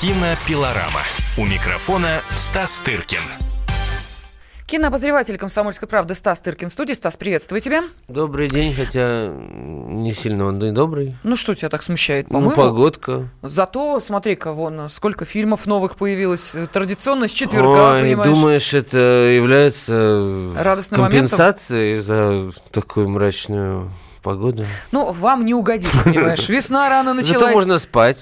Кинопилорама. У микрофона Стас Тыркин. Кинообозреватель «Комсомольской правды» Стас Тыркин в студии. Стас, приветствую тебя. Добрый день, хотя не сильно он и добрый. Ну, что тебя так смущает, Ну, по-моему? погодка. Зато, смотри-ка, вон, сколько фильмов новых появилось. Традиционно с четверга, Ой, понимаешь? думаешь, это является Радостным моментом? компенсацией за такую мрачную погоду? Ну, вам не угодишь, понимаешь. Весна рано началась. Зато можно спать.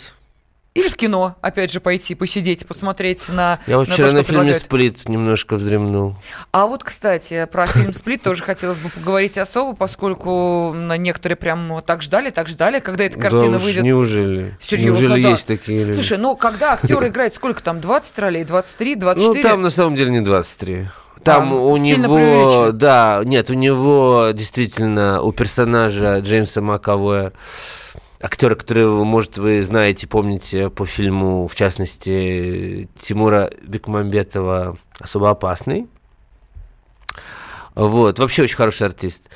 Или в кино, опять же, пойти, посидеть, посмотреть на, Я вот на вчера то, на фильме предлагают. «Сплит» немножко вздремнул. А вот, кстати, про фильм «Сплит» тоже хотелось бы поговорить особо, поскольку на некоторые прям так ждали, так ждали, когда эта картина да уж, выйдет. неужели? Серьезно, Неужели да. есть такие люди? Слушай, ну когда актер играет, сколько там, 20 ролей, 23, 24? Ну, там на самом деле не 23. Там А, у него, преувеличено. да, нет, у него действительно, у персонажа Джеймса Маковоя, актера, которого, может, вы знаете, помните по фильму, в частности, Тимура Бекмамбетова «Особо опасный». Вот, вообще очень хороший артист.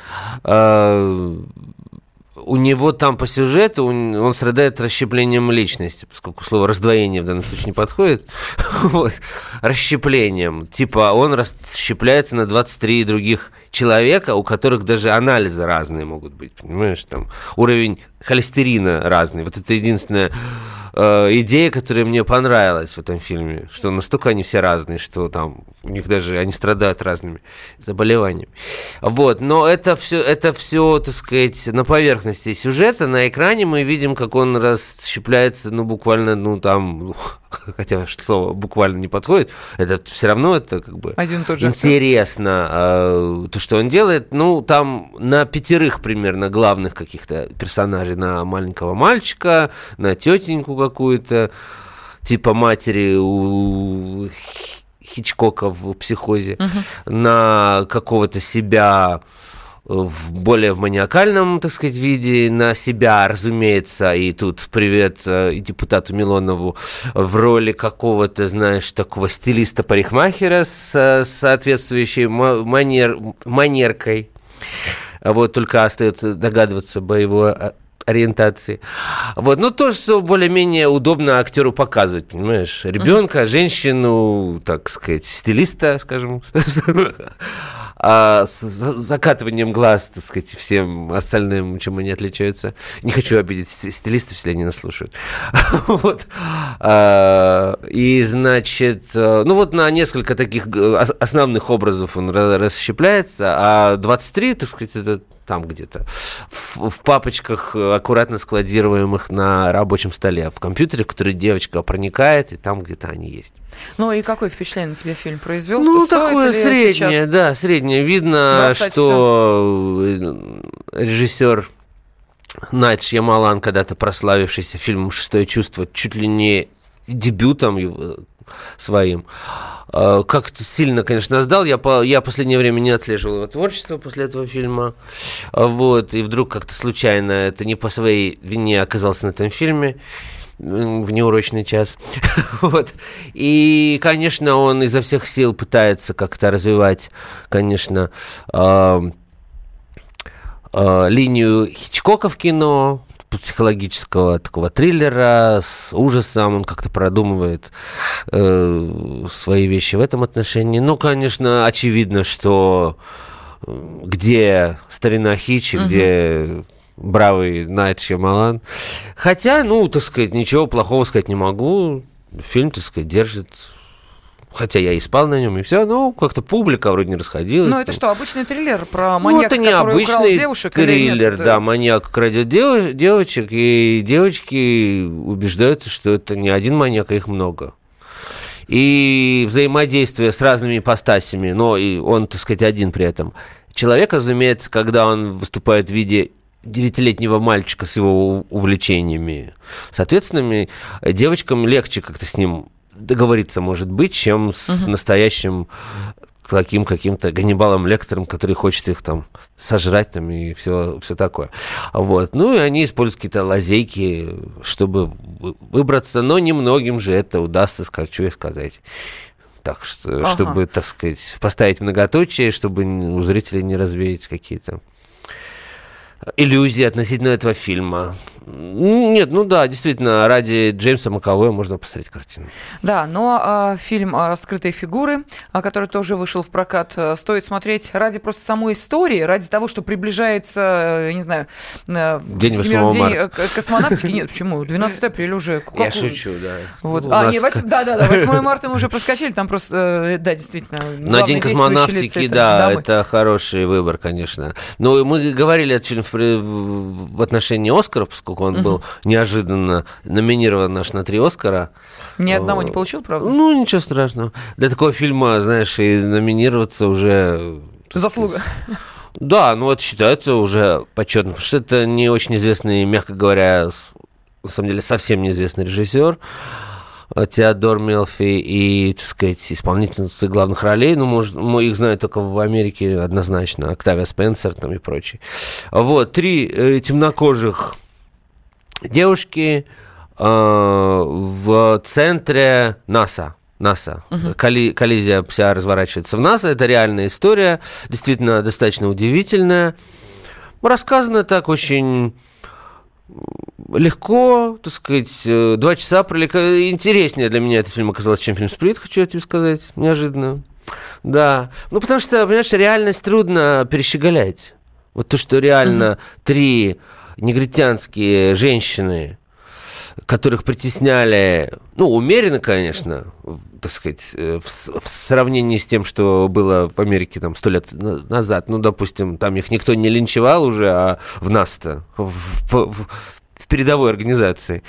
У него там по сюжету он, он страдает расщеплением личности, поскольку слово раздвоение в данном случае не подходит. Вот. Расщеплением. Типа он расщепляется на 23 других человека, у которых даже анализы разные могут быть, понимаешь? Там уровень холестерина разный. Вот это единственная э, идея, которая мне понравилась в этом фильме, что настолько они все разные, что там у них даже они страдают разными заболеваниями. Вот, но это все, это все, так сказать, на поверхности сюжета, на экране мы видим, как он расщепляется, ну, буквально, ну, там, хотя слово буквально не подходит, это все равно это как бы Один тот же интересно, э, то, что он делает. Ну, там на пятерых примерно главных каких-то персонажей, на маленького мальчика, на тетеньку какую-то, типа матери у Хичкока в психозе, на какого-то себя в более в маниакальном, так сказать, виде, на себя, разумеется, и тут привет э, и депутату Милонову в роли какого-то, знаешь, такого стилиста-парикмахера с э, соответствующей ма- манер, манеркой. Вот только остается догадываться по его э, ориентации. Вот, ну то, что более-менее удобно актеру показывать, понимаешь? Ребенка, женщину, так сказать, стилиста, скажем, а с за- закатыванием глаз, так сказать, всем остальным, чем они отличаются. Не хочу обидеть ст- стилистов, если они нас слушают. Вот. А, И, значит, э, ну вот на несколько таких основных образов он ра- расщепляется, а 23, так сказать, это там где-то, в, в папочках, э, аккуратно складируемых на рабочем столе, в компьютере, в который девочка проникает, и там где-то они есть. Ну и какое впечатление на тебя фильм произвел? Ну, Стоит такое среднее, да, среднее. Видно, бросать что э, режиссер Найт Шьямалан, когда-то прославившийся фильмом «Шестое чувство», чуть ли не дебютом своим, э, как-то сильно, конечно, сдал. Я, по, я последнее время не отслеживал его творчество после этого фильма. А Вот, и вдруг как-то случайно, это не по своей вине оказался на этом фильме в неурочный час. вот. И, конечно, он изо всех сил пытается как-то развивать, конечно, ам, а, линию Хичкока в кино, психологического такого триллера с ужасом, он как-то продумывает э, свои вещи в этом отношении. Ну, конечно, очевидно, что э, где старина Хичи, где бравый Найт Шьямалан. Хотя, ну, так сказать, ничего плохого сказать не могу. Фильм, так сказать, держит Хотя я и спал на нем, и все, ну, как-то публика вроде не расходилась. Ну, это что, обычный триллер про Ну, маньяка, это который украл девушек? нет? триллер, Это- да, маньяк крадет дев- девочек, и девочки убеждаются, что это не один маньяк, а их много. И взаимодействие с разными ипостасями, но и он, так сказать, один при этом. Человек, разумеется, когда он выступает в виде девятилетнего мальчика с его увлечениями соответственными, э, девочкам легче как-то с ним договориться, может быть, чем с настоящим таким каким-то Ганнибалом Лектором, который хочет их там сожрать там и все, все такое. Вот. Ну и они используют какие-то лазейки, чтобы вы- выбраться, но немногим же это удастся, что и сказать. Так что, Ага. чтобы, так сказать, поставить многоточие, чтобы у зрителей не развеять какие-то иллюзии относительно этого фильма. Нет, ну да, действительно, ради Джеймса Маковоя можно посмотреть картину. Да, но а, фильм а, «Скрытые фигуры», а, который тоже вышел в прокат, стоит смотреть ради просто самой истории, ради того, что приближается, я не знаю, день Всемирный день марта. космонавтики. Нет, почему? 12 апреля уже. Как я шучу, да. Вот. А, нет, 8, да, да, да, 8 марта мы уже проскочили, там просто, да, действительно. На день космонавтики, да, это хороший выбор, конечно. Но мы говорили этот в, в отношении Оскаров, поскольку он угу. был неожиданно номинирован наш на три Оскара. Ни одного не получил, правда? Ну, ничего страшного. Для такого фильма, знаешь, и номинироваться уже... Заслуга. Да, ну это считается уже почетно, потому что это не очень известный, мягко говоря, на самом деле совсем неизвестный режиссер. Теодор Мелфи и, так сказать, исполнительницы главных ролей, ну, может, мы их знают только в Америке однозначно, Октавия Спенсер там и прочие. Вот, три э, темнокожих девушки э, в центре НАСА. НАСА. Угу. Колли, коллизия вся разворачивается в НАСА. Это реальная история, действительно достаточно удивительная. Рассказано так очень легко, так сказать, э, два часа пролетают. Интереснее для меня этот фильм оказался, чем фильм «Сплит», хочу я тебе сказать, неожиданно. Да, ну потому что, понимаешь, реальность трудно перещеголять. Вот то, что реально угу. три негритянские женщины, которых притесняли, ну, умеренно, конечно, так сказать, э, в, в сравнении с тем, что было в Америке там сто лет назад, ну, допустим, там их никто не линчевал уже, а в нас-то, в, в, передовой организации.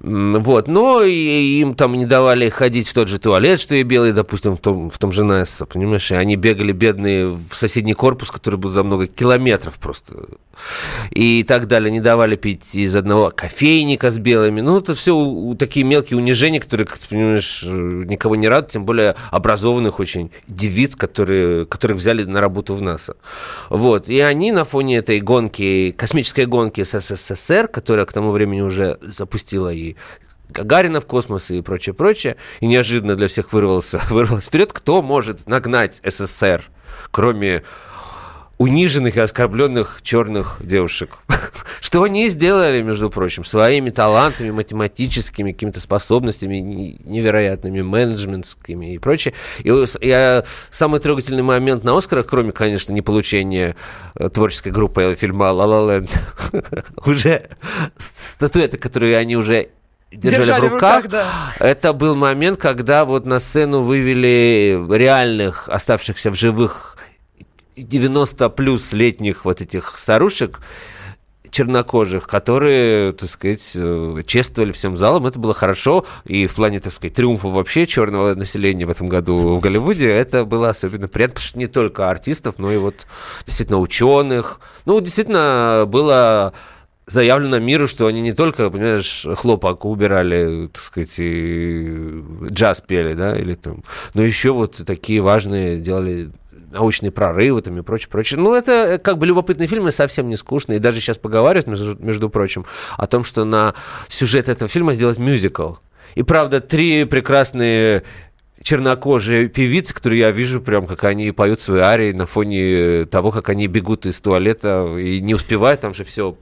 Вот. Но и им там не давали ходить в тот же туалет, что и белые, допустим, в том, в том же НАСА, понимаешь? И они бегали бедные в соседний корпус, который был за много километров просто. И так далее. Не давали пить из одного кофейника с белыми. Ну, это все такие мелкие унижения, которые, как ты понимаешь, никого не радуют, тем более образованных очень девиц, которые, которых взяли на работу в НАСА. Вот. И они на фоне этой гонки, космической гонки с СССР, которая, к тому времени уже запустила и Гагарина в космос и прочее, прочее, и неожиданно для всех вырвался, вырвался вперед, кто может нагнать СССР, кроме униженных и оскорбленных черных девушек. Что они сделали, между прочим, своими талантами, математическими какими-то способностями невероятными, менеджментскими и прочее. И, и самый трогательный момент на Оскарах, кроме, конечно, не получения э, творческой группы фильма «Ла Ла Ленд», уже статуэты, которые они уже держали, держали в руках. В руках да. Это был момент, когда вот на сцену вывели реальных, оставшихся в живых 90 плюс летних вот этих старушек, чернокожих, которые, так сказать, э, чествовали всем залом. Это было хорошо. И в плане, так сказать, триумфа вообще черного населения в этом году в Голливуде это было особенно приятно, потому что не только артистов, но и вот действительно ученых. Ну, действительно, было заявлено миру, что они не только, понимаешь, хлопок убирали, так сказать, и джаз пели, да, или там, но еще вот такие важные делали научные прорывы там и прочее, прочее. Ну, это э, как бы любопытный фильм и совсем не скучный. И даже сейчас поговаривают, между, между прочим, о том, что на сюжет этого фильма сделать мюзикл. И правда, три прекрасные чернокожие певицы, которые я вижу, прям как они поют свои арии на фоне того, как они бегут из туалета и не успевают, там же все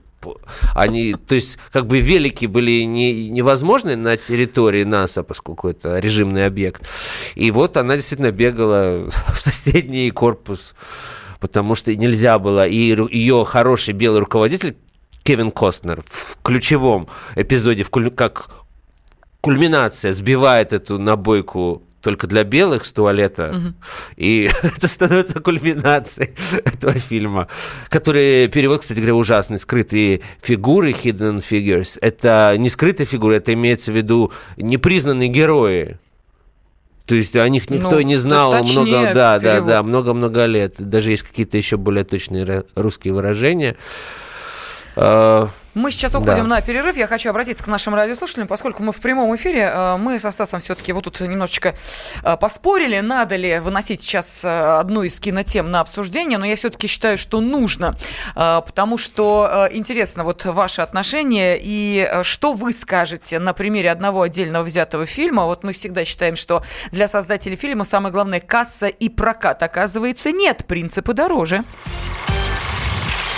они, то есть, как бы велики были не, невозможны на территории НАСА, поскольку это режимный объект. И вот она действительно бегала в соседний корпус, потому что нельзя было. И ее хороший белый руководитель Кевин Костнер в ключевом эпизоде, в, как кульминация, сбивает эту набойку только для белых с туалета. Угу. И это становится кульминацией этого фильма, который перевод, кстати говоря, ужасный. Скрытые фигуры, hidden figures. Это не скрытые фигуры, это имеется в виду непризнанные герои. То есть о них никто ну, не знал много, да, да, да, много-много лет. Даже есть какие-то еще более точные русские выражения. А, мы сейчас уходим да. на перерыв. Я хочу обратиться к нашим радиослушателям, поскольку мы в прямом эфире. Э, мы со Стасом все-таки вот тут немножечко э, поспорили, надо ли выносить сейчас э, одну из кинотем на обсуждение, но я все-таки считаю, что нужно, потому что интересно вот ваше отношение и что вы скажете на примере одного отдельного взятого фильма. Вот мы всегда считаем, что для создателей фильма самое главное касса и прокат. Оказывается, нет, принципы дороже.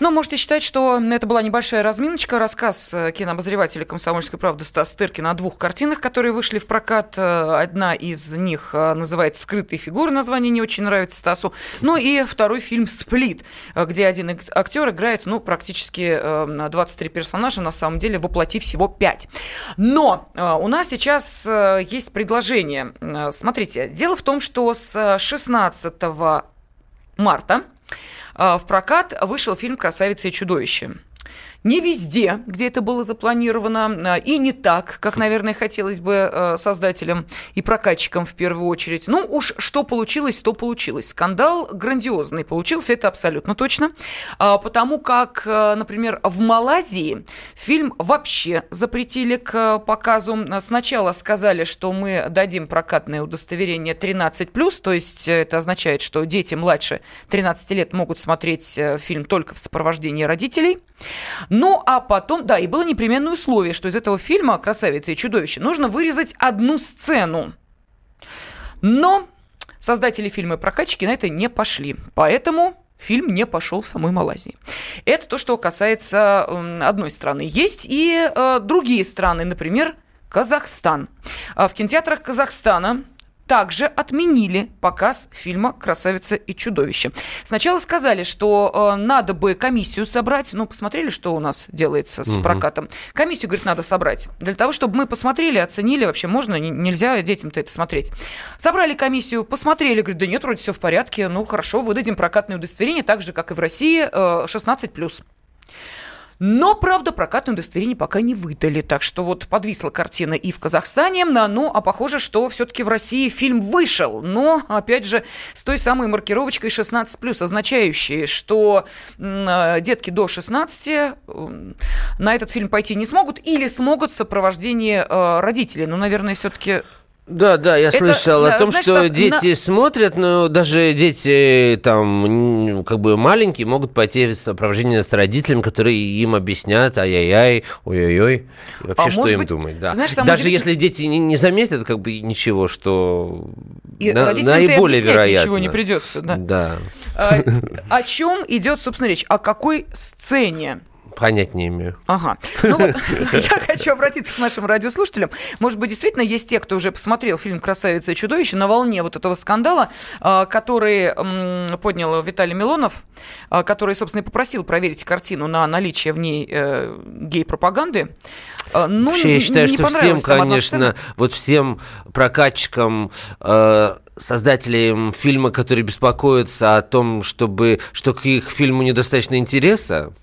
Но можете считать, что это была небольшая разминочка, рассказ э, кинообозревателя «Комсомольской правды» Стас Тыркина о двух картинах, которые вышли в прокат. Э, одна из них э, называется «Скрытые фигуры», название не очень нравится Стасу. Ну и второй фильм «Сплит», где один актер играет, ну, практически 23 персонажа, на самом деле воплотив всего 5. Но у нас сейчас есть предложение. Смотрите, дело в том, что с 16 марта в прокат вышел фильм «Красавица и чудовище». Не везде, где это было запланировано, а, и не так, как, наверное, хотелось бы а, создателям и прокатчикам в первую очередь. Ну уж что получилось, то получилось. Скандал грандиозный получился, это абсолютно точно. Потому как, например, в Малайзии фильм вообще запретили к показу. Сначала сказали, что мы дадим прокатное удостоверение 13+, то есть это означает, что дети младше 13 лет могут смотреть э, фильм только в сопровождении родителей. Ну, а потом, да, и было непременное условие, что из этого фильма «Красавица и чудовище» нужно вырезать одну сцену. Но создатели фильма и прокатчики на это не пошли. Поэтому фильм не пошел в самой Малайзии. Это то, что касается одной страны. Есть и э, другие страны, например, Казахстан. А в кинотеатрах Казахстана также отменили показ фильма «Красавица и чудовище». Сначала сказали, что э, надо бы комиссию собрать. Ну, посмотрели, что у нас делается с угу. прокатом. Комиссию, говорит, надо собрать. Для того, чтобы мы посмотрели, оценили, вообще можно, нельзя детям-то это смотреть. Собрали комиссию, посмотрели, говорит, да нет, вроде все в порядке. Ну, хорошо, выдадим прокатное удостоверение, так же, как и в России, э, 16+. Но, правда, прокатное удостоверение пока не выдали. Так что вот подвисла картина и в Казахстане. Ну, а похоже, что все-таки в России фильм вышел. Но, опять же, с той самой маркировочкой 16+, означающей, что э, детки до 16 э, на этот фильм пойти не смогут или смогут в сопровождении э, родителей. Ну, наверное, все-таки да, да, я это, слышал о том, знаешь, что дети на... смотрят, но даже дети там как бы маленькие могут пойти в сопровождение с родителями, которые им объяснят, ай-яй-яй, ой-ой-ой, вообще а что им быть, думать, да. Знаешь, даже удив... если дети не, не заметят как бы ничего, что и на, наиболее вероятно. ничего не придется, да. Да. А, о чем идет, собственно, речь? О какой сцене? Понять не имею. Ага. Ну вот, я хочу обратиться к нашим радиослушателям. Может быть, действительно есть те, кто уже посмотрел фильм «Красавица и чудовище» на волне вот этого скандала, а, который поднял Виталий Милонов, а, который, собственно, и попросил проверить картину на наличие в ней э, гей-пропаганды. А, ну, Вообще, я считаю, что всем, конечно, вот всем прокатчикам э, создателям фильма, которые беспокоятся о том, чтобы, что к их фильму недостаточно интереса,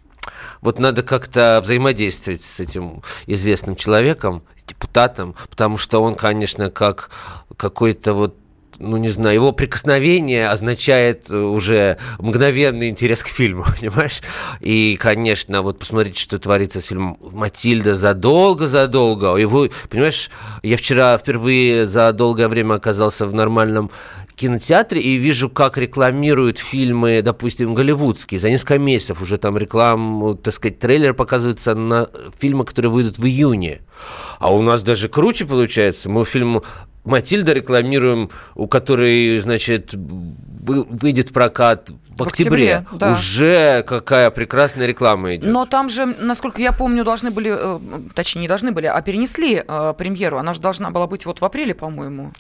вот надо как-то взаимодействовать с этим известным человеком, депутатом, потому что он, конечно, как какой-то вот ну, не знаю, его прикосновение означает уже мгновенный интерес к фильму, понимаешь? И, конечно, вот посмотрите, что творится с фильмом «Матильда» задолго-задолго. Его, понимаешь, я вчера впервые за долгое время оказался в нормальном кинотеатре и вижу, как рекламируют фильмы, допустим, голливудские. За несколько месяцев уже там рекламу, так сказать, трейлер показывается на фильмы, которые выйдут в июне. А у нас даже круче получается. Мы фильм Матильда рекламируем, у которой, значит, выйдет в прокат в, в октябре. октябре да. Уже какая прекрасная реклама идет. Но там же, насколько я помню, должны были, э, точнее, не должны были, а перенесли э, премьеру. Она же должна была быть вот в апреле, по-моему.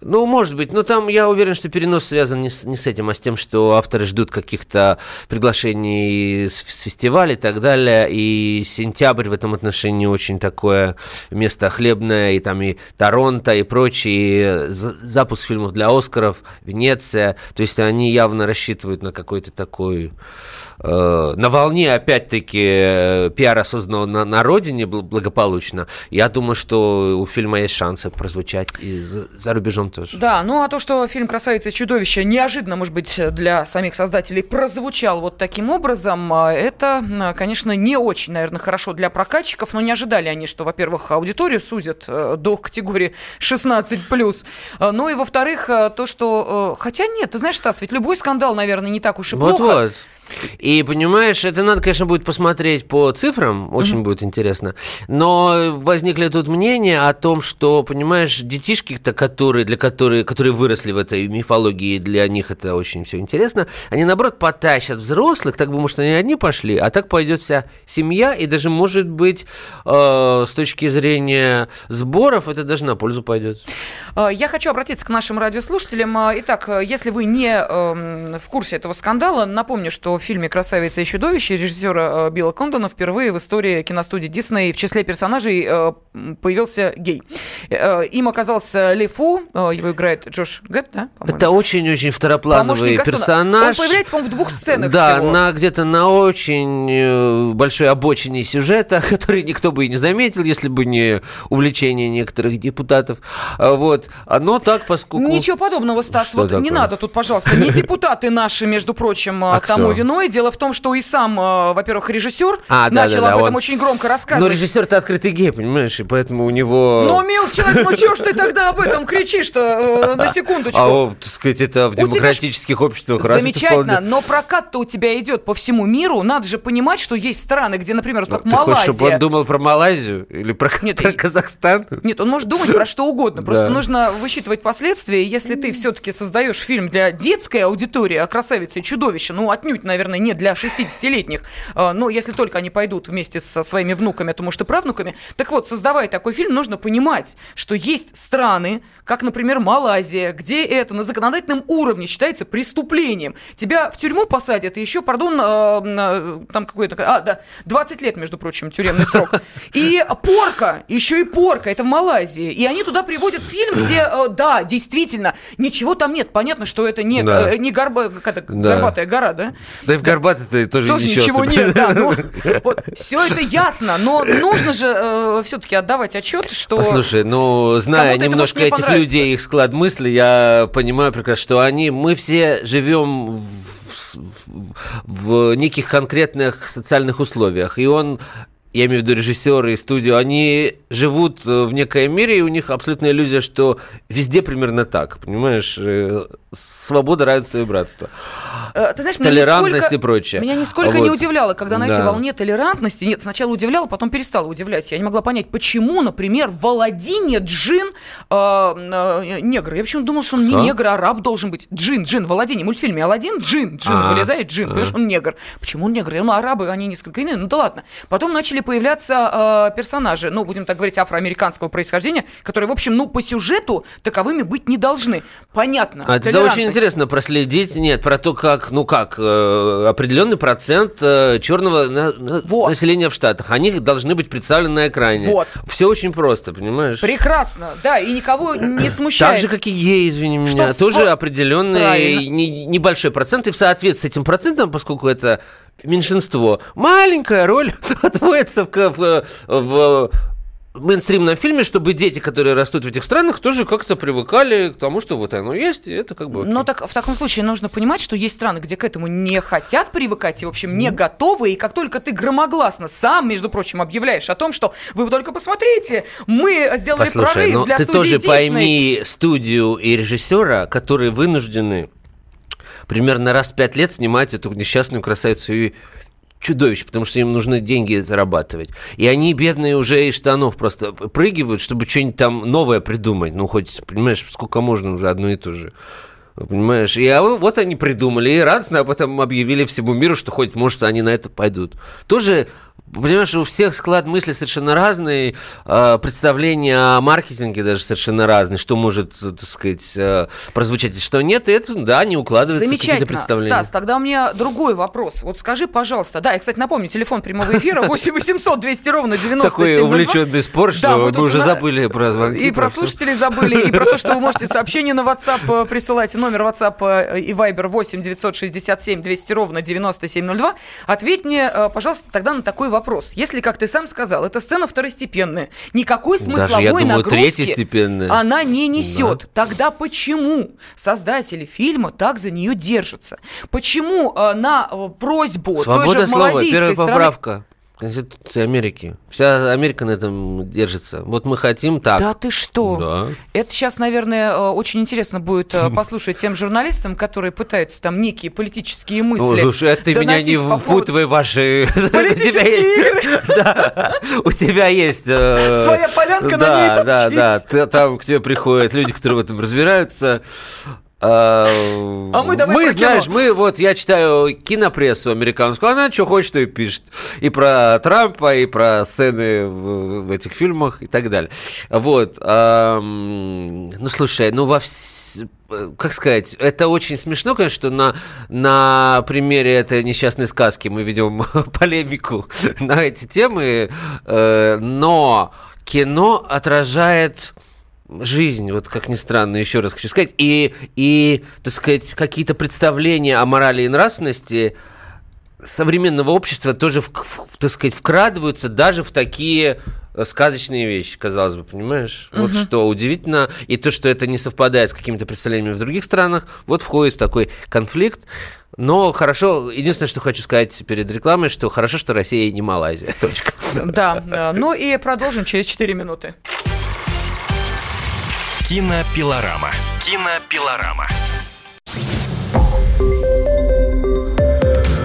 Ну, может быть, но там я уверен, что перенос связан не с, не с этим, а с тем, что авторы ждут каких-то приглашений с, с фестиваля и так далее, и сентябрь в этом отношении очень такое место хлебное, и там и Торонто, и прочие, запуск фильмов для Оскаров, Венеция, то есть они явно рассчитывают на какой-то такой Э, на волне, опять-таки, э, пиара, созданного на, на родине благополучно, я думаю, что у фильма есть шансы прозвучать и за, за рубежом тоже. Да, ну а то, что фильм «Красавица и чудовище» неожиданно, может быть, для самих создателей прозвучал вот таким образом, э, это, конечно, не очень, наверное, хорошо для прокатчиков, но не ожидали они, что, во-первых, аудиторию сузят до категории 16+, ну и, во-вторых, то, что... Хотя нет, ты знаешь, Стас, ведь любой скандал, наверное, не так уж и вот плохо. Вот-вот. И понимаешь, это надо, конечно, будет посмотреть по цифрам, очень mm-hmm. будет интересно. Но возникли тут мнения о том, что, понимаешь, детишки-то, которые, для которые, которые выросли в этой мифологии, для них это очень все интересно, они, наоборот, потащат взрослых, так бы, может, они одни пошли, а так пойдет вся семья, и даже, может быть, э, с точки зрения сборов, это даже на пользу пойдет. Э, я хочу обратиться к нашим радиослушателям. Э, итак, э, если вы не э, в курсе этого скандала, напомню, что в фильме «Красавица и чудовище» режиссера э, Билла Кондона впервые в истории киностудии Дисней в числе персонажей э, появился гей. Э, им оказался Ли Фу, его играет Джош Гэтт, да? Это очень-очень второплановый персонаж. Он появляется, по-моему, в двух сценах Да, всего. на, где-то на очень большой обочине сюжета, который никто бы и не заметил, если бы не увлечение некоторых депутатов. Вот. Но так, поскольку... Ничего подобного, Стас. Что вот такое? не надо тут, пожалуйста, не депутаты наши, между прочим, а тому виноваты виной. Дело в том, что и сам, э, во-первых, режиссер а, начал да, да, об этом он... очень громко рассказывать. Но режиссер-то открытый гей, понимаешь, и поэтому у него... Ну, мил человек, ну что ж ты тогда об этом кричишь-то, э, на секундочку. А, так сказать, это в демократических обществах Замечательно, но прокат-то у тебя идет по всему миру. Надо же понимать, что есть страны, где, например, как Малайзия. Ты хочешь, чтобы он думал про Малайзию или про, нет, про Казахстан? Нет, он может думать про что угодно. Просто нужно высчитывать последствия. Если ты все-таки создаешь фильм для детской аудитории о красавице и чудовище, ну, отнюдь, наверное, не для 60-летних, а, но если только они пойдут вместе со своими внуками, то, может, и правнуками. Так вот, создавая такой фильм, нужно понимать, что есть страны, как, например, Малайзия, где это на законодательном уровне считается преступлением. Тебя в тюрьму посадят, и еще, пардон, а, там какой-то... А, да, 20 лет, между прочим, тюремный срок. И порка, еще и порка, это в Малайзии. И они туда привозят фильм, где, э, да, действительно, ничего там нет. Понятно, что это не, да. Э, не горба, да. горбатая гора, да? Да и в Горбатый-то тоже, тоже ничего, ничего нет. Да, ну, вот, все это ясно, но нужно же э, все-таки отдавать отчет, что... Послушай, ну, зная немножко этих людей, их склад мысли, я понимаю прекрасно, что они, мы все живем в, в, в неких конкретных социальных условиях, и он я имею в виду режиссеры и студию, они живут э, в некоем мире, и у них абсолютная иллюзия, что везде примерно так, понимаешь? Э, свобода, равенство и братство. Э, ты знаешь, Толерантность нисколько, и прочее. Меня нисколько вот. не удивляло, когда на да. этой волне толерантности, нет, сначала удивляло, потом перестало удивлять. Я не могла понять, почему, например, в Аладдине Джин э, э, негр. Я почему думал, что он Кто? не негр, а араб должен быть. Джин, Джин, в Аладдине, мультфильме Аладдин, Джин, Джин, а, вылезает Джин, а. понимаешь, он негр. Почему он негр? Ну, арабы, они несколько иные, ну да ладно. Потом начали появляться э, персонажи, ну, будем так говорить, афроамериканского происхождения, которые, в общем, ну, по сюжету таковыми быть не должны. Понятно. А это очень интересно проследить, нет, про то, как, ну как, э, определенный процент э, черного вот. населения в Штатах, они должны быть представлены на экране. Вот. Все очень просто, понимаешь? Прекрасно, да, и никого не смущает. Так же, как и геи, извини меня, Что тоже в... определенный не, небольшой процент, и в соответствии с этим процентом, поскольку это меньшинство. Маленькая роль отводится в, в, в мейнстримном фильме, чтобы дети, которые растут в этих странах, тоже как-то привыкали к тому, что вот оно есть, и это как бы... Окей. Но так в таком случае нужно понимать, что есть страны, где к этому не хотят привыкать и, в общем, не готовы, и как только ты громогласно сам, между прочим, объявляешь о том, что вы только посмотрите, мы сделали Послушай, прорыв ну, для ты тоже Disney. пойми студию и режиссера, которые вынуждены примерно раз в пять лет снимать эту несчастную красавицу и чудовище, потому что им нужны деньги зарабатывать. И они, бедные, уже из штанов просто прыгивают, чтобы что-нибудь там новое придумать. Ну, хоть, понимаешь, сколько можно уже одно и то же. Понимаешь? И а вот они придумали, и радостно об этом объявили всему миру, что хоть, может, они на это пойдут. Тоже Понимаешь, у всех склад мысли совершенно разный, э, представления о маркетинге даже совершенно разные, что может, так сказать, э, прозвучать что нет, и это, да, не укладывается Замечательно. представления. Стас, тогда у меня другой вопрос. Вот скажи, пожалуйста, да, я, кстати, напомню, телефон прямого эфира 8 800 200 ровно 97 Такой увлеченный спор, что мы уже забыли про звонки. И про слушателей забыли, и про то, что вы можете сообщение на WhatsApp присылать. Номер WhatsApp и Viber 8 967 200 ровно 9702. Ответь мне, пожалуйста, тогда на такой вопрос вопрос. Если, как ты сам сказал, эта сцена второстепенная, никакой смысловой Даже, я думаю, нагрузки она не несет, да. тогда почему создатели фильма так за нее держатся? Почему э, на э, просьбу Свобода той же слова, малазийской первая страны... поправка. Конституция Америки. Вся Америка на этом держится. Вот мы хотим так. Да ты что? Да. Это сейчас, наверное, э, очень интересно будет э, послушать тем журналистам, которые пытаются там некие политические мысли. Ну, слушай, это ты меня не впутывай в ваши... Политические игры. Да. У тебя есть... Э, Своя полянка, на ней Да, да, да. Там к тебе приходят люди, которые в этом разбираются. А, а мы давай Мы, знаешь, мы вот, я читаю кинопрессу американскую, она что хочет, то и пишет. И про Трампа, и про сцены в, в этих фильмах и так далее. Вот. Ну, слушай, ну во вс... как сказать, это очень смешно, конечно, что на, на примере этой несчастной сказки мы ведем полемику на эти темы, э, но кино отражает жизнь, вот как ни странно, еще раз хочу сказать, и, и так сказать, какие-то представления о морали и нравственности современного общества тоже, в, в, так сказать, вкрадываются даже в такие э, сказочные вещи, казалось бы, понимаешь? Угу. Вот что удивительно, и то, что это не совпадает с какими-то представлениями в других странах, вот входит в такой конфликт. Но хорошо, единственное, что хочу сказать перед рекламой, что хорошо, что Россия не Малайзия. Точка. Да, э, ну и продолжим через 4 минуты. Кинопилорама. Кинопилорама.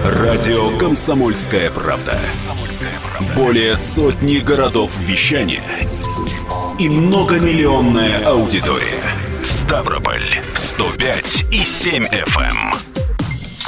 Радио «Комсомольская правда». Более сотни городов вещания и многомиллионная аудитория. Ставрополь 105 и 7 FM.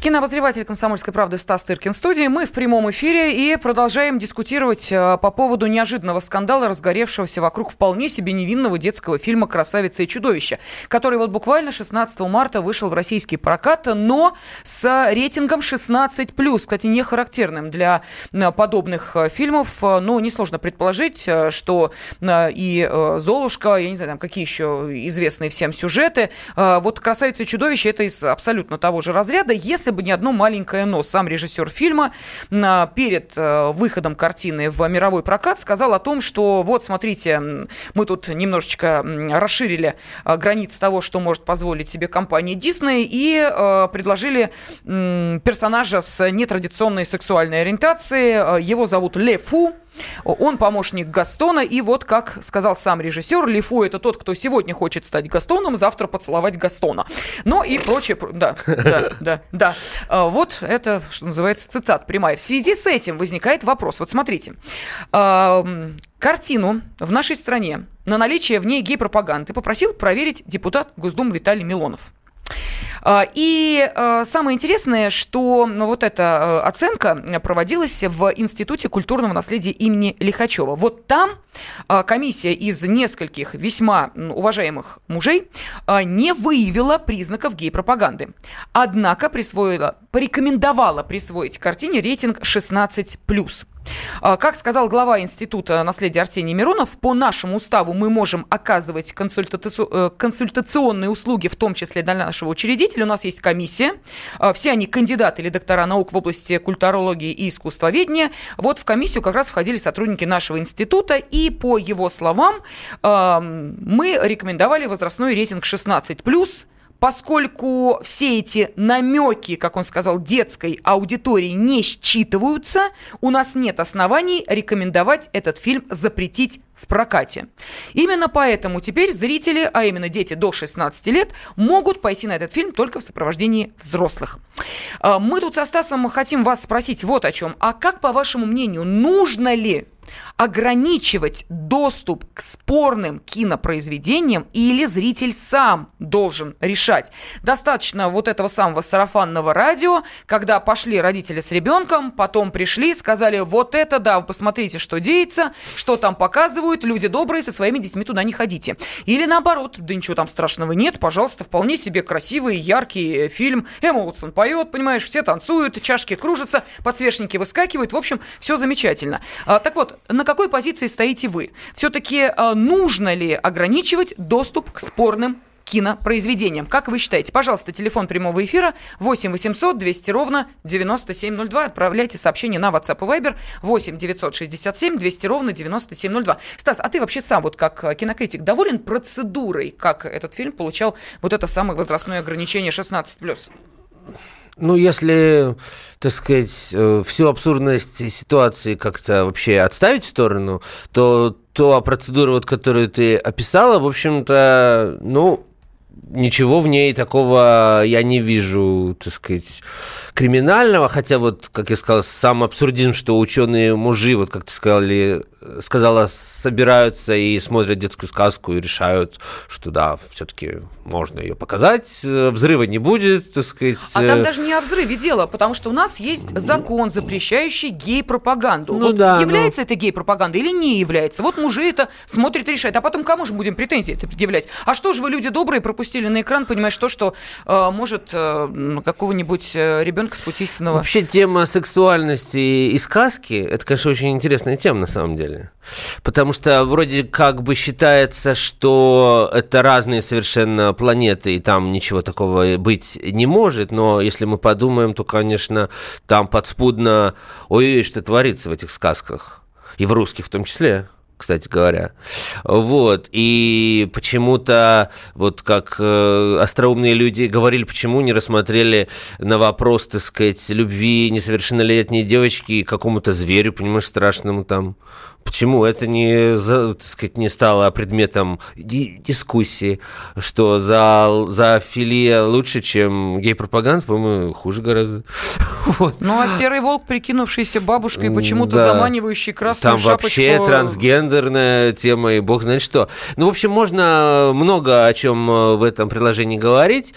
Кинообозреватель «Комсомольской правды» Стас Тыркин в студии. Мы в прямом эфире и продолжаем дискутировать э, по поводу неожиданного скандала, разгоревшегося вокруг вполне себе невинного детского фильма «Красавица и чудовище», который вот буквально 16 марта вышел в российский прокат, но с рейтингом 16+. Кстати, не характерным для э, подобных э, фильмов. Ну, несложно предположить, что и «Золушка», я не знаю, там какие еще известные всем сюжеты. Вот «Красавица и чудовище» — это из абсолютно того же разряда. Если если бы не одно маленькое но. Сам режиссер фильма а, перед э, выходом картины в мировой прокат сказал о том, что вот, смотрите, мы тут немножечко расширили а, границы того, что может позволить себе компания Disney, и э, предложили персонажа с нетрадиционной сексуальной ориентацией. Э, его зовут Ле Фу. Он помощник Гастона, и вот, как сказал сам режиссер, Лифу это тот, кто сегодня хочет стать Gastoном, завтра поцеловать Гастона. Ну и прочее, да, да, да, да. А, вот это, что называется, цитат прямая. В связи с этим возникает вопрос. Вот смотрите, картину в нашей стране на наличие в ней гей-пропаганды попросил проверить депутат Госдумы Виталий Милонов. А, и а, самое интересное, что ну, вот эта а, оценка проводилась в Институте культурного наследия имени Лихачева. Вот там комиссия из нескольких весьма уважаемых мужей не выявила признаков гей-пропаганды. Однако присвоила, порекомендовала присвоить картине рейтинг 16+. А, как сказал глава Института наследия Арсений Миронов, по нашему уставу мы можем оказывать э, консультационные услуги, в том числе для нашего учредителя. У нас есть комиссия. А, все они кандидаты или доктора наук в области культурологии и искусствоведения. Вот в комиссию как раз входили сотрудники нашего института, и по его словам мы рекомендовали возрастной рейтинг 16+, Поскольку все эти намеки, как он сказал, детской аудитории не считываются, у нас нет оснований рекомендовать этот фильм запретить в прокате. Именно поэтому теперь зрители, а именно дети до 16 лет, могут пойти на этот фильм только в сопровождении взрослых. А, мы тут со Стасом хотим вас спросить вот о чем. А как, по вашему мнению, нужно ли ограничивать доступ к спорным кинопроизведениям или зритель сам должен решать. Достаточно вот этого самого сарафанного радио, когда пошли родители с ребенком, потом пришли, сказали, вот это да, вы посмотрите, что деется, что там показывают, люди добрые, со своими детьми туда не ходите. Или наоборот, да ничего там страшного нет, пожалуйста, вполне себе красивый, яркий фильм. Эмма Уотсон поет, понимаешь, все танцуют, чашки кружатся, подсвечники выскакивают, в общем, все замечательно. А, так вот, на какой позиции стоите вы? Все-таки э, нужно ли ограничивать доступ к спорным кинопроизведениям. Как вы считаете? Пожалуйста, телефон прямого эфира 8 800 200 ровно 9702. Отправляйте сообщение на WhatsApp и Viber 8 967 200 ровно 9702. Стас, а ты вообще сам, вот как э, кинокритик, доволен процедурой, как этот фильм получал вот это самое возрастное ограничение 16+. Ну, если, так сказать, э, всю абсурдность ситуации как-то вообще отставить в сторону, то то процедура, вот, которую ты описала, в общем-то, ну, ничего в ней такого я не вижу, так сказать, криминального, хотя вот, как я сказал, сам абсурдизм, что ученые мужи, вот как ты сказали, сказала, собираются и смотрят детскую сказку и решают, что да, все-таки можно ее показать, взрыва не будет, так сказать. А там даже не о взрыве дело, потому что у нас есть закон, запрещающий гей-пропаганду. Ну, вот да, является но... это гей-пропагандой или не является? Вот мужи это смотрят и решают. А потом кому же будем претензии это предъявлять? А что же вы, люди добрые, пропустили на экран, понимаешь, то, что э, может э, какого-нибудь э, ребенка с пути истинного... Вообще тема сексуальности и сказки, это, конечно, очень интересная тема на самом деле. Потому что вроде как бы считается, что это разные совершенно планеты, и там ничего такого быть не может, но если мы подумаем, то, конечно, там подспудно, ой, что творится в этих сказках, и в русских в том числе кстати говоря. Вот. И почему-то, вот как э, остроумные люди говорили, почему не рассмотрели на вопрос, так сказать, любви несовершеннолетней девочки какому-то зверю, понимаешь, страшному там. Почему это не, так сказать, не стало предметом дискуссии, что за, за филия лучше, чем гей-пропаганда, по-моему, хуже гораздо. Вот. Ну, а серый волк, прикинувшийся бабушкой, почему-то да. заманивающий красную Там шапочку... вообще трансгендерная тема, и бог знает что. Ну, в общем, можно много о чем э, в этом приложении говорить.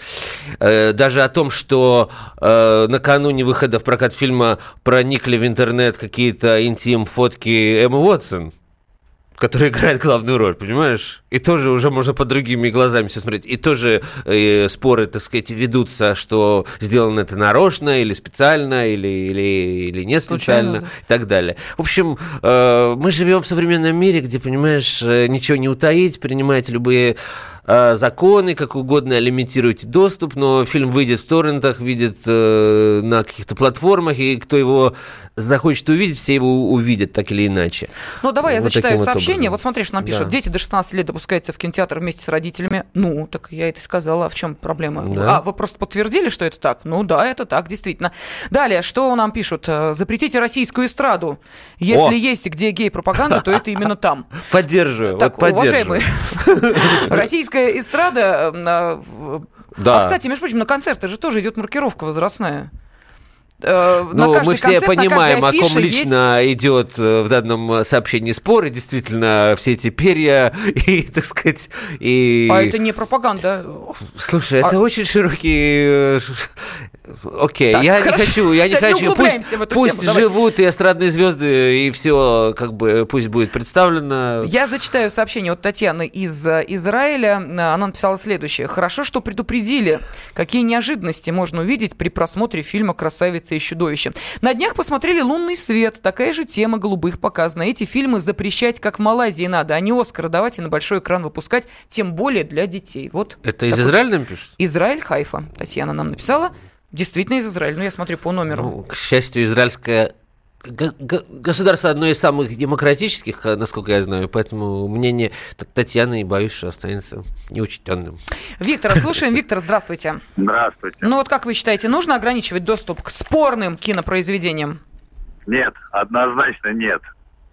Э, даже о том, что э, накануне выхода в прокат фильма проникли в интернет какие-то интим-фотки Эммы Уотсон который играет главную роль, понимаешь? И тоже уже можно под другими глазами все смотреть. И тоже э, споры, так сказать, ведутся, что сделано это нарочно или специально, или, или, или не специально, Случайно, да. и так далее. В общем, э, мы живем в современном мире, где, понимаешь, э, ничего не утаить, принимаете любые э, законы, как угодно лимитируете доступ, но фильм выйдет в торрентах, выйдет э, на каких-то платформах, и кто его захочет увидеть, все его увидят так или иначе. Ну, давай вот я зачитаю вот сообщение. Вот смотри, что нам пишут. Да. Дети до 16 лет допускаются в кинотеатр вместе с родителями. Ну, так я это сказала. А в чем проблема? Да. А, вы просто подтвердили, что это так? Ну да, это так, действительно. Далее, что нам пишут? Э, запретите российскую эстраду. Если О! есть где гей-пропаганда, то это именно там. Поддерживаю. Так, вот уважаемые, российская эстрада... Э, э, да. А, кстати, между прочим, на концерты же тоже идет маркировка возрастная. Э, ну, мы все концерт, понимаем, о ком лично есть... идет э, в данном сообщении спор, и действительно все эти перья и, так сказать, и... А это не пропаганда. Слушай, а... это очень широкий... Э, окей, так, я хорошо. не хочу, я не хочу. Не пусть пусть тему, живут давай. и эстрадные звезды, и все, как бы, пусть будет представлено. Я зачитаю сообщение от Татьяны из Израиля. Она написала следующее. Хорошо, что предупредили, какие неожиданности можно увидеть при просмотре фильма «Красавица «Красавица и чудовище». На днях посмотрели «Лунный свет». Такая же тема голубых показана. Эти фильмы запрещать, как в Малайзии, надо, а не Оскара давать и на большой экран выпускать, тем более для детей. Вот. Это из Израиля нам пишут? Израиль, Хайфа. Татьяна нам написала. Действительно из Израиля. Ну, я смотрю по номеру. Ну, к счастью, израильская государство одно из самых демократических, насколько я знаю, поэтому мнение Татьяны, боюсь, что останется неучтенным. Виктор, слушаем. Виктор, здравствуйте. Здравствуйте. Ну вот как вы считаете, нужно ограничивать доступ к спорным кинопроизведениям? Нет, однозначно нет.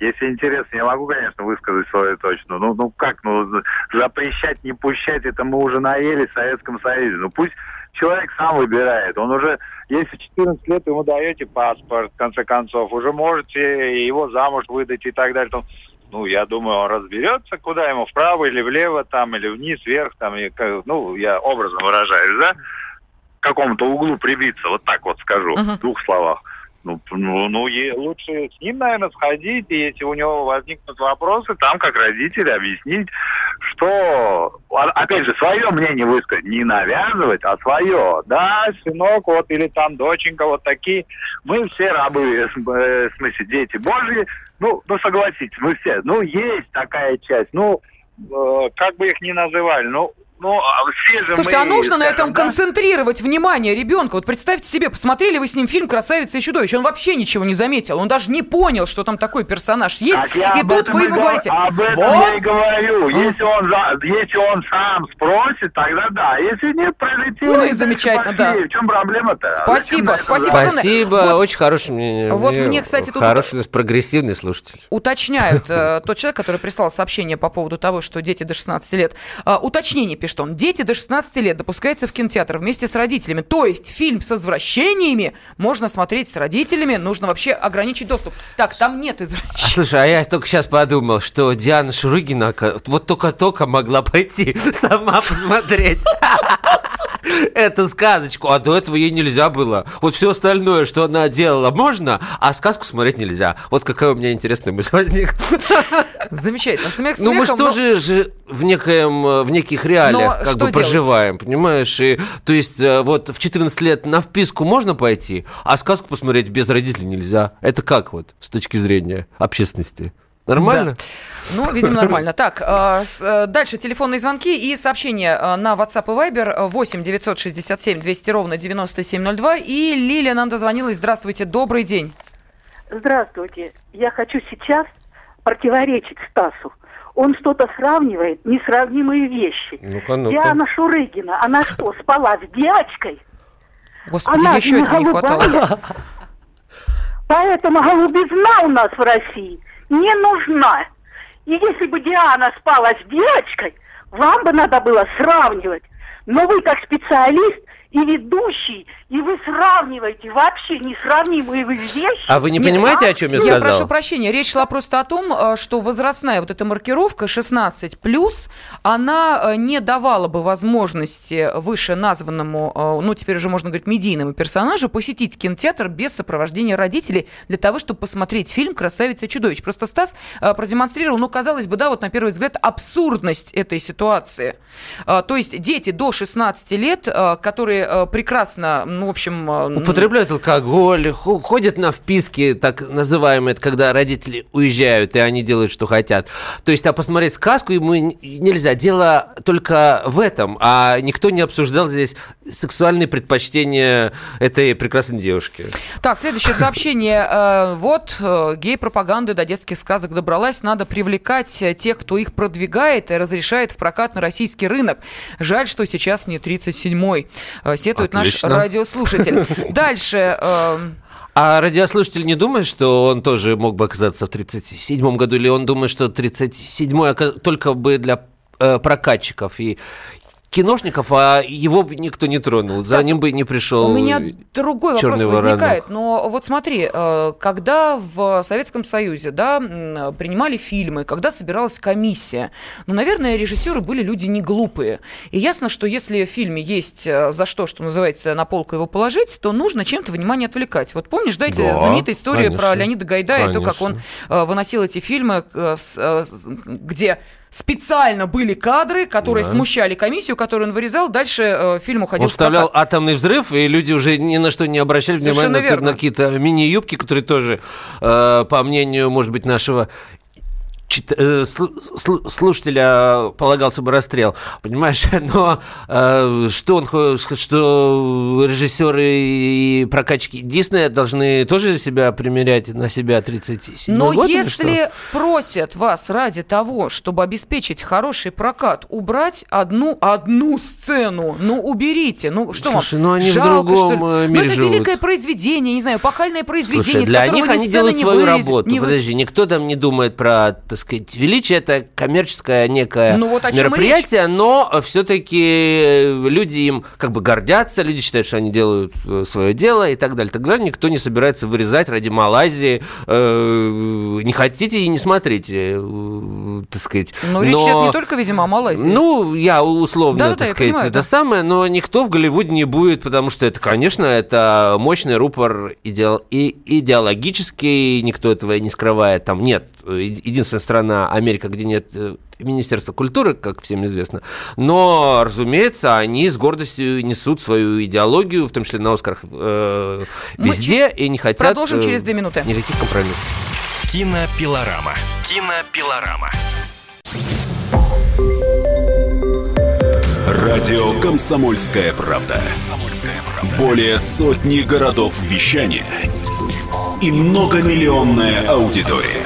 Если интересно, я могу, конечно, высказать свою точно. Ну, ну как, ну запрещать, не пущать, это мы уже наели в Советском Союзе. Ну пусть человек сам выбирает. Он уже, если 14 лет ему даете паспорт, в конце концов, уже можете его замуж выдать и так далее. ну, я думаю, он разберется, куда ему, вправо или влево, там, или вниз, вверх, там, и, ну, я образно выражаюсь, да, к какому-то углу прибиться, вот так вот скажу, uh-huh. в двух словах. Ну, ну, ну лучше с ним, наверное, сходить, и если у него возникнут вопросы, там, как родители, объяснить, что, а, опять же, свое мнение высказать, не навязывать, а свое. Да, сынок, вот, или там доченька, вот такие. Мы все рабы, э, в смысле, дети Божьи. Ну, ну, согласитесь, мы все. Ну, есть такая часть. Ну, э, как бы их ни называли, ну, ну, а все же Слушайте, мы, а нужно на этом да? концентрировать внимание ребенка? Вот представьте себе, посмотрели вы с ним фильм «Красавица и чудовище», он вообще ничего не заметил, он даже не понял, что там такой персонаж есть, и тут вы ему говорите... Об этом вот. я и говорю, если он, если он сам спросит, тогда да, если нет, пролетел... Ну и замечательно, да. В чем проблема-то? Спасибо, спасибо. Спасибо, вот, очень хороший мне. Вот мне, кстати, тут... Хороший, прогрессивный слушатель. Уточняют, э, тот человек, который прислал сообщение по поводу того, что дети до 16 лет, э, уточнение пишет он, дети до 16 лет допускаются в кинотеатр вместе с родителями. То есть фильм с извращениями можно смотреть с родителями, нужно вообще ограничить доступ. Так, там нет извращений. А, слушай, а я только сейчас подумал, что Диана Шурыгина вот только-только могла пойти сама посмотреть эту сказочку, а до этого ей нельзя было. Вот все остальное, что она делала, можно, а сказку смотреть нельзя. Вот какая у меня интересная мысль возникла. Замечательно. Смех Ну мы же тоже же в, некоем, в неких реалиях но как бы делать? проживаем, понимаешь? И, то есть э, вот в 14 лет на вписку можно пойти, а сказку посмотреть без родителей нельзя. Это как вот с точки зрения общественности? Нормально? Да. Ну, видимо, нормально. Так, э, э, дальше телефонные звонки и сообщения э, на WhatsApp и Viber 8 967 200 ровно 9702. И Лилия нам дозвонилась. Здравствуйте, добрый день. Здравствуйте. Я хочу сейчас противоречить Стасу. Он что-то сравнивает, несравнимые вещи. Ну-ка, ну-ка. Диана Шурыгина, она что, спала с девочкой? Господи, она еще это не хватало. Поэтому голубизна у нас в России не нужна. И если бы Диана спала с девочкой, вам бы надо было сравнивать. Но вы как специалист и ведущий, и вы сравниваете вообще несравнимые вещи. А вы не Нет, понимаете, а? о чем я сказал? Я прошу прощения, речь шла просто о том, э, что возрастная вот эта маркировка 16+, она э, не давала бы возможности выше названному, э, ну, теперь уже можно говорить, медийному персонажу посетить кинотеатр без сопровождения родителей для того, чтобы посмотреть фильм «Красавица и чудовище». Просто Стас продемонстрировал, ну, казалось бы, да, вот на первый взгляд, абсурдность этой ситуации. То есть дети до 16 лет, которые Э, прекрасно, ну, в общем... Э, Употребляют алкоголь, ходят на вписки, так называемые, когда родители уезжают, и они делают, что хотят. То есть, а посмотреть сказку ему нельзя. Дело только в этом, а никто не обсуждал здесь сексуальные предпочтения этой прекрасной девушки. Так, следующее сообщение. Э, вот, гей-пропаганды до детских сказок добралась. Надо привлекать тех, кто их продвигает и разрешает в прокат на российский рынок. Жаль, что сейчас не 37-й. Э, сетует Отлично. наш радиослушатель. Дальше. Эм, а радиослушатель не думает, что он тоже мог бы оказаться в 37-м году, или он думает, что 37-й только бы для э, прокатчиков и киношников, а его бы никто не тронул, за ним бы не пришел. У меня другой вопрос возникает. Но вот смотри, э, когда в Советском Союзе да, принимали фильмы, когда собиралась комиссия, ну, наверное, режиссеры были люди не глупые. И ясно, что если в фильме есть э, за что, что называется, на полку его положить, то нужно чем-то внимание отвлекать. Вот помнишь, да, эти да, знаменитая история конечно, про Леонида Гайдая, конечно. то, как он э, выносил эти фильмы, где специально были кадры, которые да. смущали комиссию, которую он вырезал. Дальше э, фильм уходил Он вставлял атомный взрыв, и люди уже ни на что не обращали внимания на, на какие-то мини-юбки, которые тоже, э, по мнению, может быть, нашего э, слушателя полагался бы расстрел, понимаешь? Но э, что он что режиссеры и прокачки Диснея должны тоже себя примерять на себя 37 Но год, если просят вас ради того, чтобы обеспечить хороший прокат, убрать одну одну сцену, ну уберите, ну что Слушай, вам? ну они Жалко, в другом мире Ну это живут. великое произведение, не знаю, пахальное произведение, Слушай, для них ни они делают свою вырез- работу. Подожди, никто там не думает про, так сказать, величие. Это коммерческое некое Ну вот мероприятие, но все-таки люди им как бы гордятся, люди считают, что они делают свое дело и так далее. Тогда никто не собирается вырезать ради Малайзии. Э, не хотите и не смотрите, э, так сказать. Ну, речь идет не только, видимо, о Малайзии. Ну, я условно, Да-да-да, так я сказать, понимаю, это да. самое, но никто в Голливуде не будет, потому что это, конечно, это мощный рупор идеал- и идеологический, никто этого не скрывает. Там нет э, единственная страна Америка, где нет э, Министерства культуры, как всем известно. Но, разумеется, они с гордостью несут свою идеологию, в том числе на Оскарах, э, Мы везде, и не хотят... продолжим э, через две минуты. Никаких компромиссов. Кинопилорама. Кинопилорама. Радио «Комсомольская правда». Более сотни городов вещания и многомиллионная аудитория.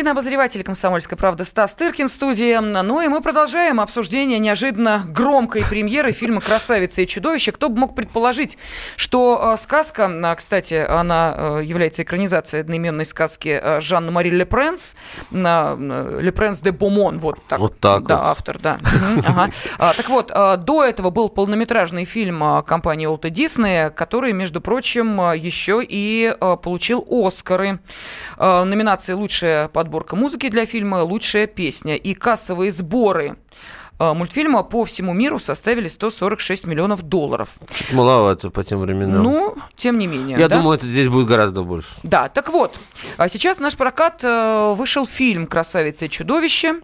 Кинообозреватель «Комсомольской правды» Стас Тыркин в студии. Ну и мы продолжаем обсуждение неожиданно громкой премьеры фильма «Красавица и чудовище». Кто бы мог предположить, что э, сказка, а, кстати, она э, является экранизацией одноименной сказки э, Жанны Мари Лепренс, э, Лепренс де Бомон, вот так. Вот так Да, вот. автор, да. А, Так вот, а, до этого был полнометражный фильм а, компании Уолта Диснея, который, между прочим, а, еще и а, получил Оскары. А, Номинации «Лучшая подборка музыки для фильма», «Лучшая песня» и кассовые сборы мультфильма по всему миру составили 146 миллионов долларов. Чуть маловато по тем временам. Ну, тем не менее. Я да? думаю, это здесь будет гораздо больше. Да, так вот, а сейчас в наш прокат э, вышел фильм «Красавица и чудовище»,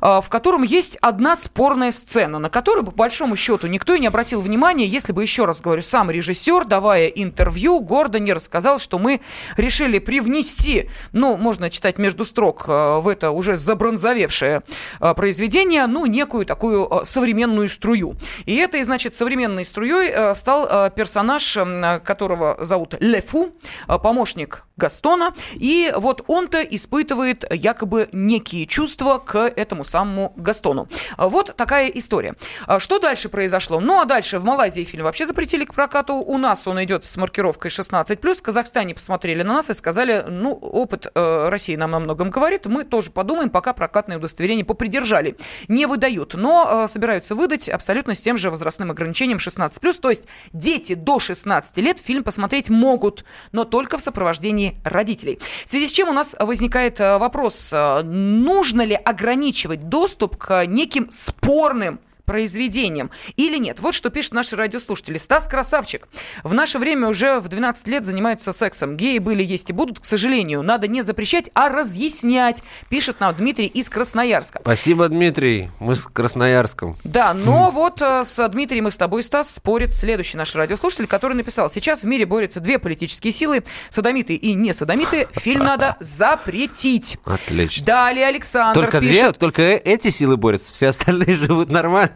э, в котором есть одна спорная сцена, на которую, по большому счету, никто и не обратил внимания, если бы, еще раз говорю, сам режиссер, давая интервью, гордо не рассказал, что мы решили привнести, ну, можно читать между строк, э, в это уже забронзовевшее э, произведение, ну, некую такую э, современную струю. И этой, значит, современной струей э, стал э, персонаж, которого зовут Лефу, помощник Гастона, и вот он-то испытывает якобы некие чувства к этому самому Гастону. А Вот такая история. А Что дальше произошло? Ну, а дальше в Малайзии фильм вообще запретили к прокату. У нас он идет с маркировкой 16+. В Казахстане посмотрели на нас и сказали, ну, опыт э, России нам о многом говорит, мы тоже подумаем, пока прокатное удостоверение попридержали. Не выдают, но э, собираются выдать абсолютно с тем же возрастным ограничением 16+. То есть дети до 16 лет фильм посмотреть могут, но только в сопровождении родителей. В связи с чем у нас возникает э, вопрос, э, нужно ли ограничивать доступ к неким спорным произведениям или нет. Вот что пишут наши радиослушатели. Стас Красавчик. В наше время уже в 12 лет занимаются сексом. Геи были, есть и будут, к сожалению. Надо не запрещать, а разъяснять, пишет нам Дмитрий из Красноярска. Спасибо, Дмитрий. Мы с Красноярском. Да, но вот э, с Дмитрием и с тобой, Стас, спорит следующий наш радиослушатель, который написал, сейчас в мире борются две политические силы, садомиты и не садомиты, фильм надо запретить. Отлично. Далее Александр Только две, пишет... только э- эти силы борются, все остальные живут нормально.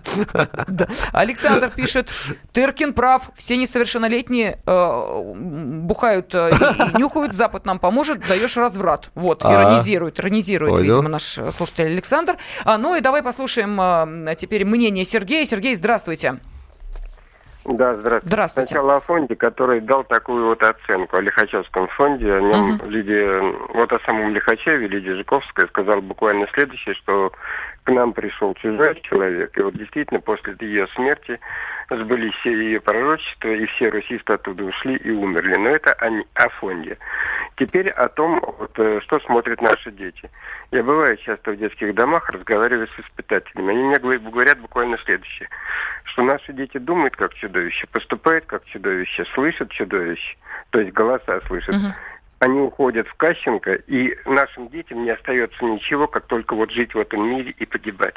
Александр пишет, Тыркин прав, все несовершеннолетние э, бухают э, и, нюхают, Запад нам поможет, даешь разврат. Вот, А. иронизирует, иронизирует, видимо, наш э, слушатель Александр. А, ну и давай послушаем теперь мнение Сергея. Сергей, здравствуйте. Да, здравствуйте. Здравствуйте. Сначала о фонде, который дал такую вот оценку, о Лихачевском фонде. О нем Мгм. Лидия, вот о самом Лихачеве Лидия Жиковская сказала буквально следующее, что к нам пришел чужой человек, и вот действительно после ее смерти сбылись все ее пророчества, и все русисты оттуда ушли и умерли. Но это о, о фонде. Теперь о том, вот, э, что смотрят наши дети. Я бываю часто в детских домах, разговариваю с воспитателями. Они мне говорят буквально следующее, что наши дети думают как чудовище, поступают как чудовище, слышат чудовище, то есть голоса слышат. Угу они уходят в Кащенко, и нашим детям не остается ничего, как только вот жить в этом мире и погибать.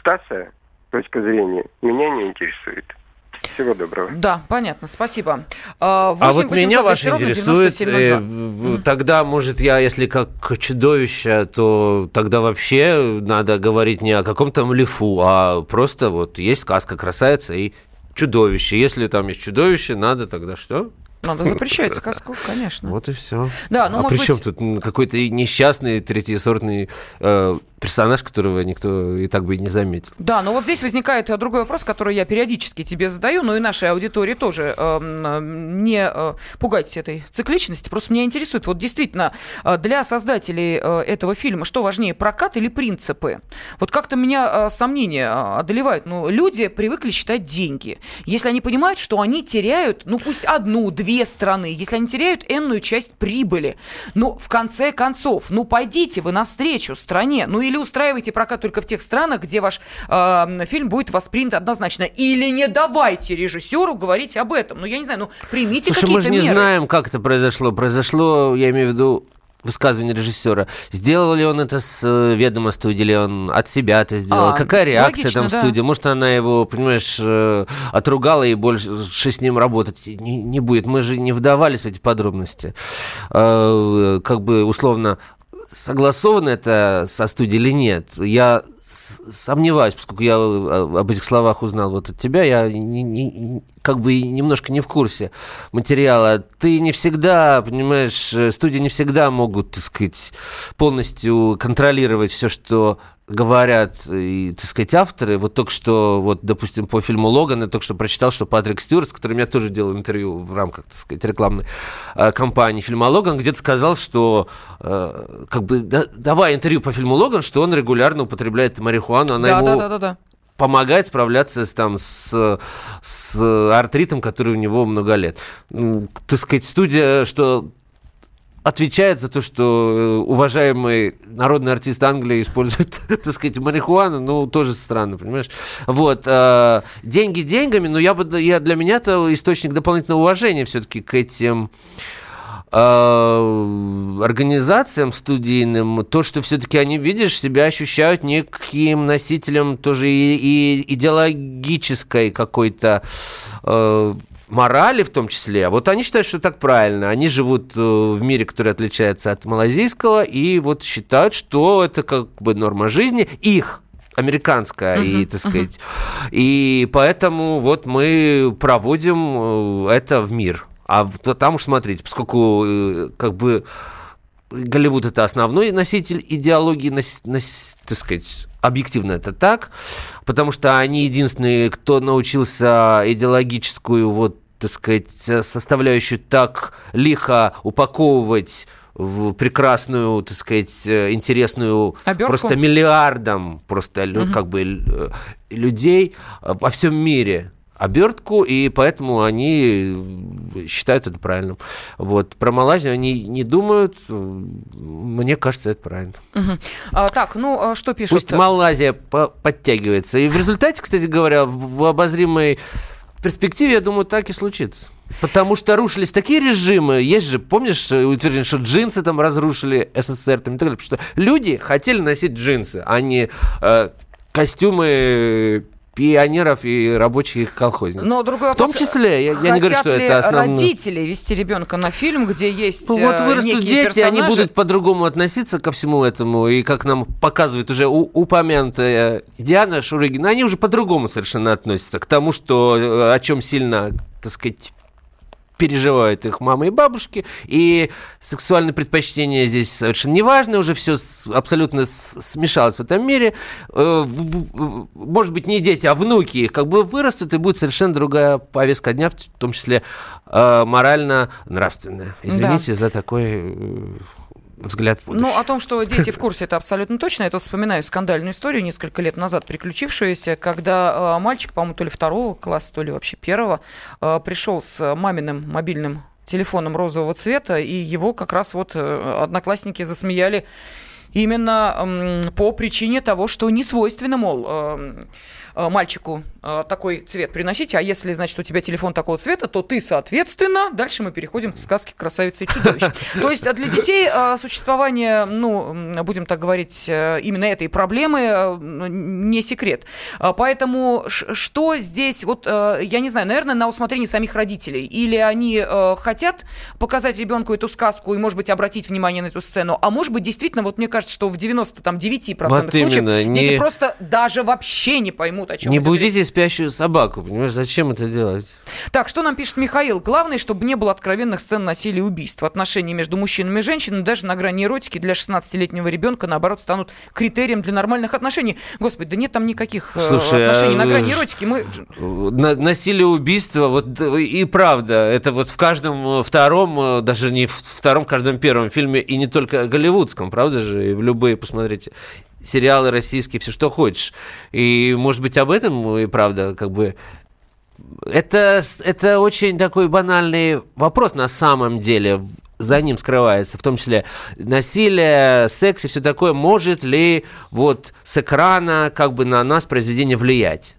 Стаса точка зрения меня не интересует. Всего доброго. Да, понятно, спасибо. 8 а, а вот меня ваше интересует, э, тогда, может, я, если как чудовище, то тогда вообще надо говорить не о каком-то млифу, а просто вот есть сказка «Красавица» и чудовище. Если там есть чудовище, надо тогда что? Надо запрещать сказку, конечно. Вот и все. Да, ну, а при чем быть... тут какой-то несчастный третьесортный э, персонаж, которого никто и так бы и не заметил. Да, но вот здесь возникает э, другой вопрос, который я периодически тебе задаю, но и нашей аудитории тоже. Э, не э, пугайтесь этой цикличности, просто меня интересует, вот действительно, э, для создателей э, этого фильма что важнее, прокат или принципы? Вот как-то меня сомнения одолевают. Ну, люди привыкли считать деньги. Если они понимают, что они теряют, ну, пусть одну, две страны, если они теряют энную часть прибыли, ну, в конце концов, ну, пойдите вы навстречу стране, ну, или устраивайте прокат только в тех странах, где ваш э, фильм будет воспринят однозначно, или не давайте режиссеру говорить об этом. Ну, я не знаю, ну, примите какие-то мы же не меры. знаем, как это произошло. Произошло, я имею в виду, высказывание режиссера. Сделал ли он это с э, ведома студии, или он от себя это сделал? А, Какая реакция логично, там в студии? Да. Может, она его, понимаешь, э, отругала и больше с ним работать не, не будет. Мы же не вдавались в эти подробности. Э, как бы условно согласовано это со студией или нет, я сомневаюсь, поскольку я об этих словах узнал вот от тебя, я не, не, как бы немножко не в курсе материала. Ты не всегда, понимаешь, студии не всегда могут, так сказать, полностью контролировать все, что говорят, и, так сказать, авторы. Вот только что, вот, допустим, по фильму «Логан» я только что прочитал, что Патрик Стюарт, с которым я тоже делал интервью в рамках, так сказать, рекламной э, кампании фильма «Логан», где-то сказал, что, э, как бы, да, давая интервью по фильму «Логан», что он регулярно употребляет марихуану, она да, ему... Да, да, да, да помогает справляться с, там, с, с артритом, который у него много лет. Ну, так сказать, студия, что отвечает за то, что э, уважаемый народный артист Англии использует, так сказать, марихуану, ну, тоже странно, понимаешь? Вот. Э, деньги деньгами, но я бы, я, для меня это источник дополнительного уважения все-таки к этим э, организациям студийным, то, что все-таки они, видишь, себя ощущают неким носителем тоже и, и идеологической какой-то морали в том числе. А вот они считают, что так правильно. Они живут э, в мире, который отличается от малазийского, и вот считают, что это как бы норма жизни их американская, uh-huh, и, так сказать, uh-huh. и поэтому вот мы проводим э, это в мир. А там уж смотрите, поскольку э, как бы Голливуд это основной носитель идеологии, так сказать, объективно это так, потому что они единственные, кто научился идеологическую вот так сказать, составляющую так лихо упаковывать в прекрасную, так сказать, интересную Оберку? просто миллиардам просто угу. как бы людей во всем мире обертку, и поэтому они считают это правильным. Вот. Про Малайзию они не думают. Мне кажется, это правильно. Угу. А, так, ну, а что пишут? Пусть Малайзия подтягивается. И в результате, кстати говоря, в обозримой перспективе, я думаю, так и случится. Потому что рушились такие режимы. Есть же, помнишь, утверждение, что джинсы там разрушили СССР там, и так далее. Потому что люди хотели носить джинсы, а не э, костюмы пионеров и рабочих колхозниц. Но другой вопрос, В том числе, я, я не говорю, что это основное. родители вести ребенка на фильм, где есть Ну вот э, вырастут дети, персонажи. они будут по-другому относиться ко всему этому, и как нам показывает уже упомянутая Диана Шурыгина, они уже по-другому совершенно относятся к тому, что, э, о чем сильно, так сказать, переживают их мамы и бабушки, и сексуальные предпочтения здесь совершенно не важно, уже все абсолютно смешалось в этом мире. Э, может быть, не дети, а внуки их как бы вырастут, и будет совершенно другая повестка дня, в том числе э, морально-нравственная. Извините да. за такой э, взгляд в будущее. Ну, о том, что дети в курсе, это абсолютно точно. Я тут вспоминаю скандальную историю несколько лет назад приключившуюся, когда э, мальчик, по-моему, то ли второго класса, то ли вообще первого, э, пришел с маминым мобильным телефоном розового цвета, и его как раз вот э, одноклассники засмеяли именно по причине того, что не свойственно, мол, Э, мальчику э, такой цвет приносите, а если, значит, у тебя телефон такого цвета, то ты, соответственно, дальше мы переходим к сказке «Красавица и чудовище». То есть для детей э, существование, ну, будем так говорить, именно этой проблемы не секрет. Поэтому что здесь, вот, я не знаю, наверное, на усмотрение самих родителей. Или они хотят показать ребенку эту сказку и, может быть, обратить внимание на эту сцену, а может быть, действительно, вот мне кажется, что в 99% вот случаев не... дети просто даже вообще не поймут, о чем Не будите говорит. спящую собаку, понимаешь, зачем это делать? Так, что нам пишет Михаил? Главное, чтобы не было откровенных сцен насилия и убийств. Отношения между мужчинами и женщинами даже на грани эротики для 16-летнего ребенка, наоборот, станут критерием для нормальных отношений. Господи, да нет там никаких э, Слушай, отношений а... на грани эротики. Мы... На, насилие, убийство, вот и правда, это вот в каждом втором, э, даже не в втором, каждом первом фильме, и не только голливудском, правда же, и в любые, посмотрите, сериалы российские, все что хочешь. И, может быть, об этом и правда, как бы это, это очень такой банальный вопрос на самом деле. За ним скрывается, в том числе насилие, секс и все такое. Может ли вот с экрана как бы на нас произведение влиять?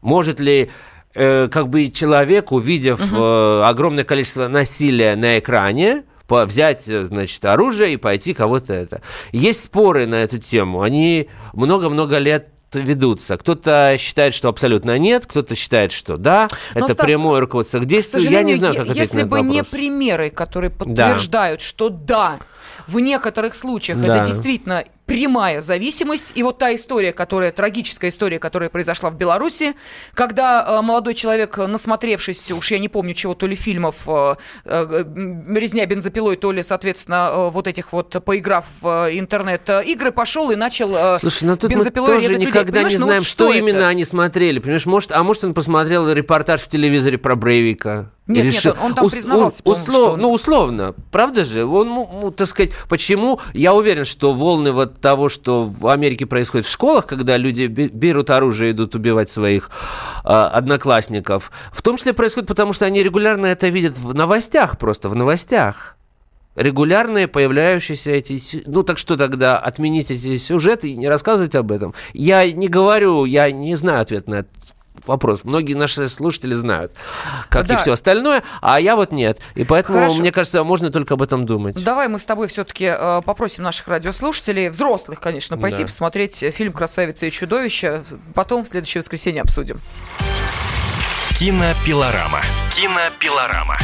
Может ли э, как бы человек, увидев угу. э, огромное количество насилия на экране, взять, значит, оружие и пойти кого-то это. Есть споры на эту тему. Они много-много лет ведутся. Кто-то считает, что абсолютно нет, кто-то считает, что да, Но, это Стас, прямое руководство к действию. К Я не знаю, как ответить Если бы не примеры, которые подтверждают, да. что да, в некоторых случаях да. это действительно прямая зависимость. И вот та история, которая, трагическая история, которая произошла в Беларуси, когда э, молодой человек, насмотревшись, уж я не помню чего, то ли фильмов э, э, «Резня бензопилой», то ли, соответственно, вот этих вот, поиграв в интернет-игры, пошел и начал Слушай, но тут бензопилой мы тоже никогда не знаем, вот что, что именно они смотрели. Понимаешь, может, а может он посмотрел репортаж в телевизоре про Брейвика? Нет, решил... нет, он, он там признавался, услов... что он... Ну, условно, правда же? Он, ну, так сказать, почему? Я уверен, что волны вот того, что в Америке происходит в школах, когда люди берут оружие и идут убивать своих э, одноклассников, в том числе происходит потому, что они регулярно это видят в новостях просто, в новостях регулярные появляющиеся эти... Ну, так что тогда отменить эти сюжеты и не рассказывать об этом? Я не говорю, я не знаю ответ на этот вопрос. Многие наши слушатели знают, как да. и все остальное, а я вот нет. И поэтому, Хорошо. мне кажется, можно только об этом думать. Давай мы с тобой все-таки э, попросим наших радиослушателей, взрослых, конечно, пойти да. посмотреть фильм «Красавица и чудовище». Потом в следующее воскресенье обсудим. Кинопилорама. Кинопилорама.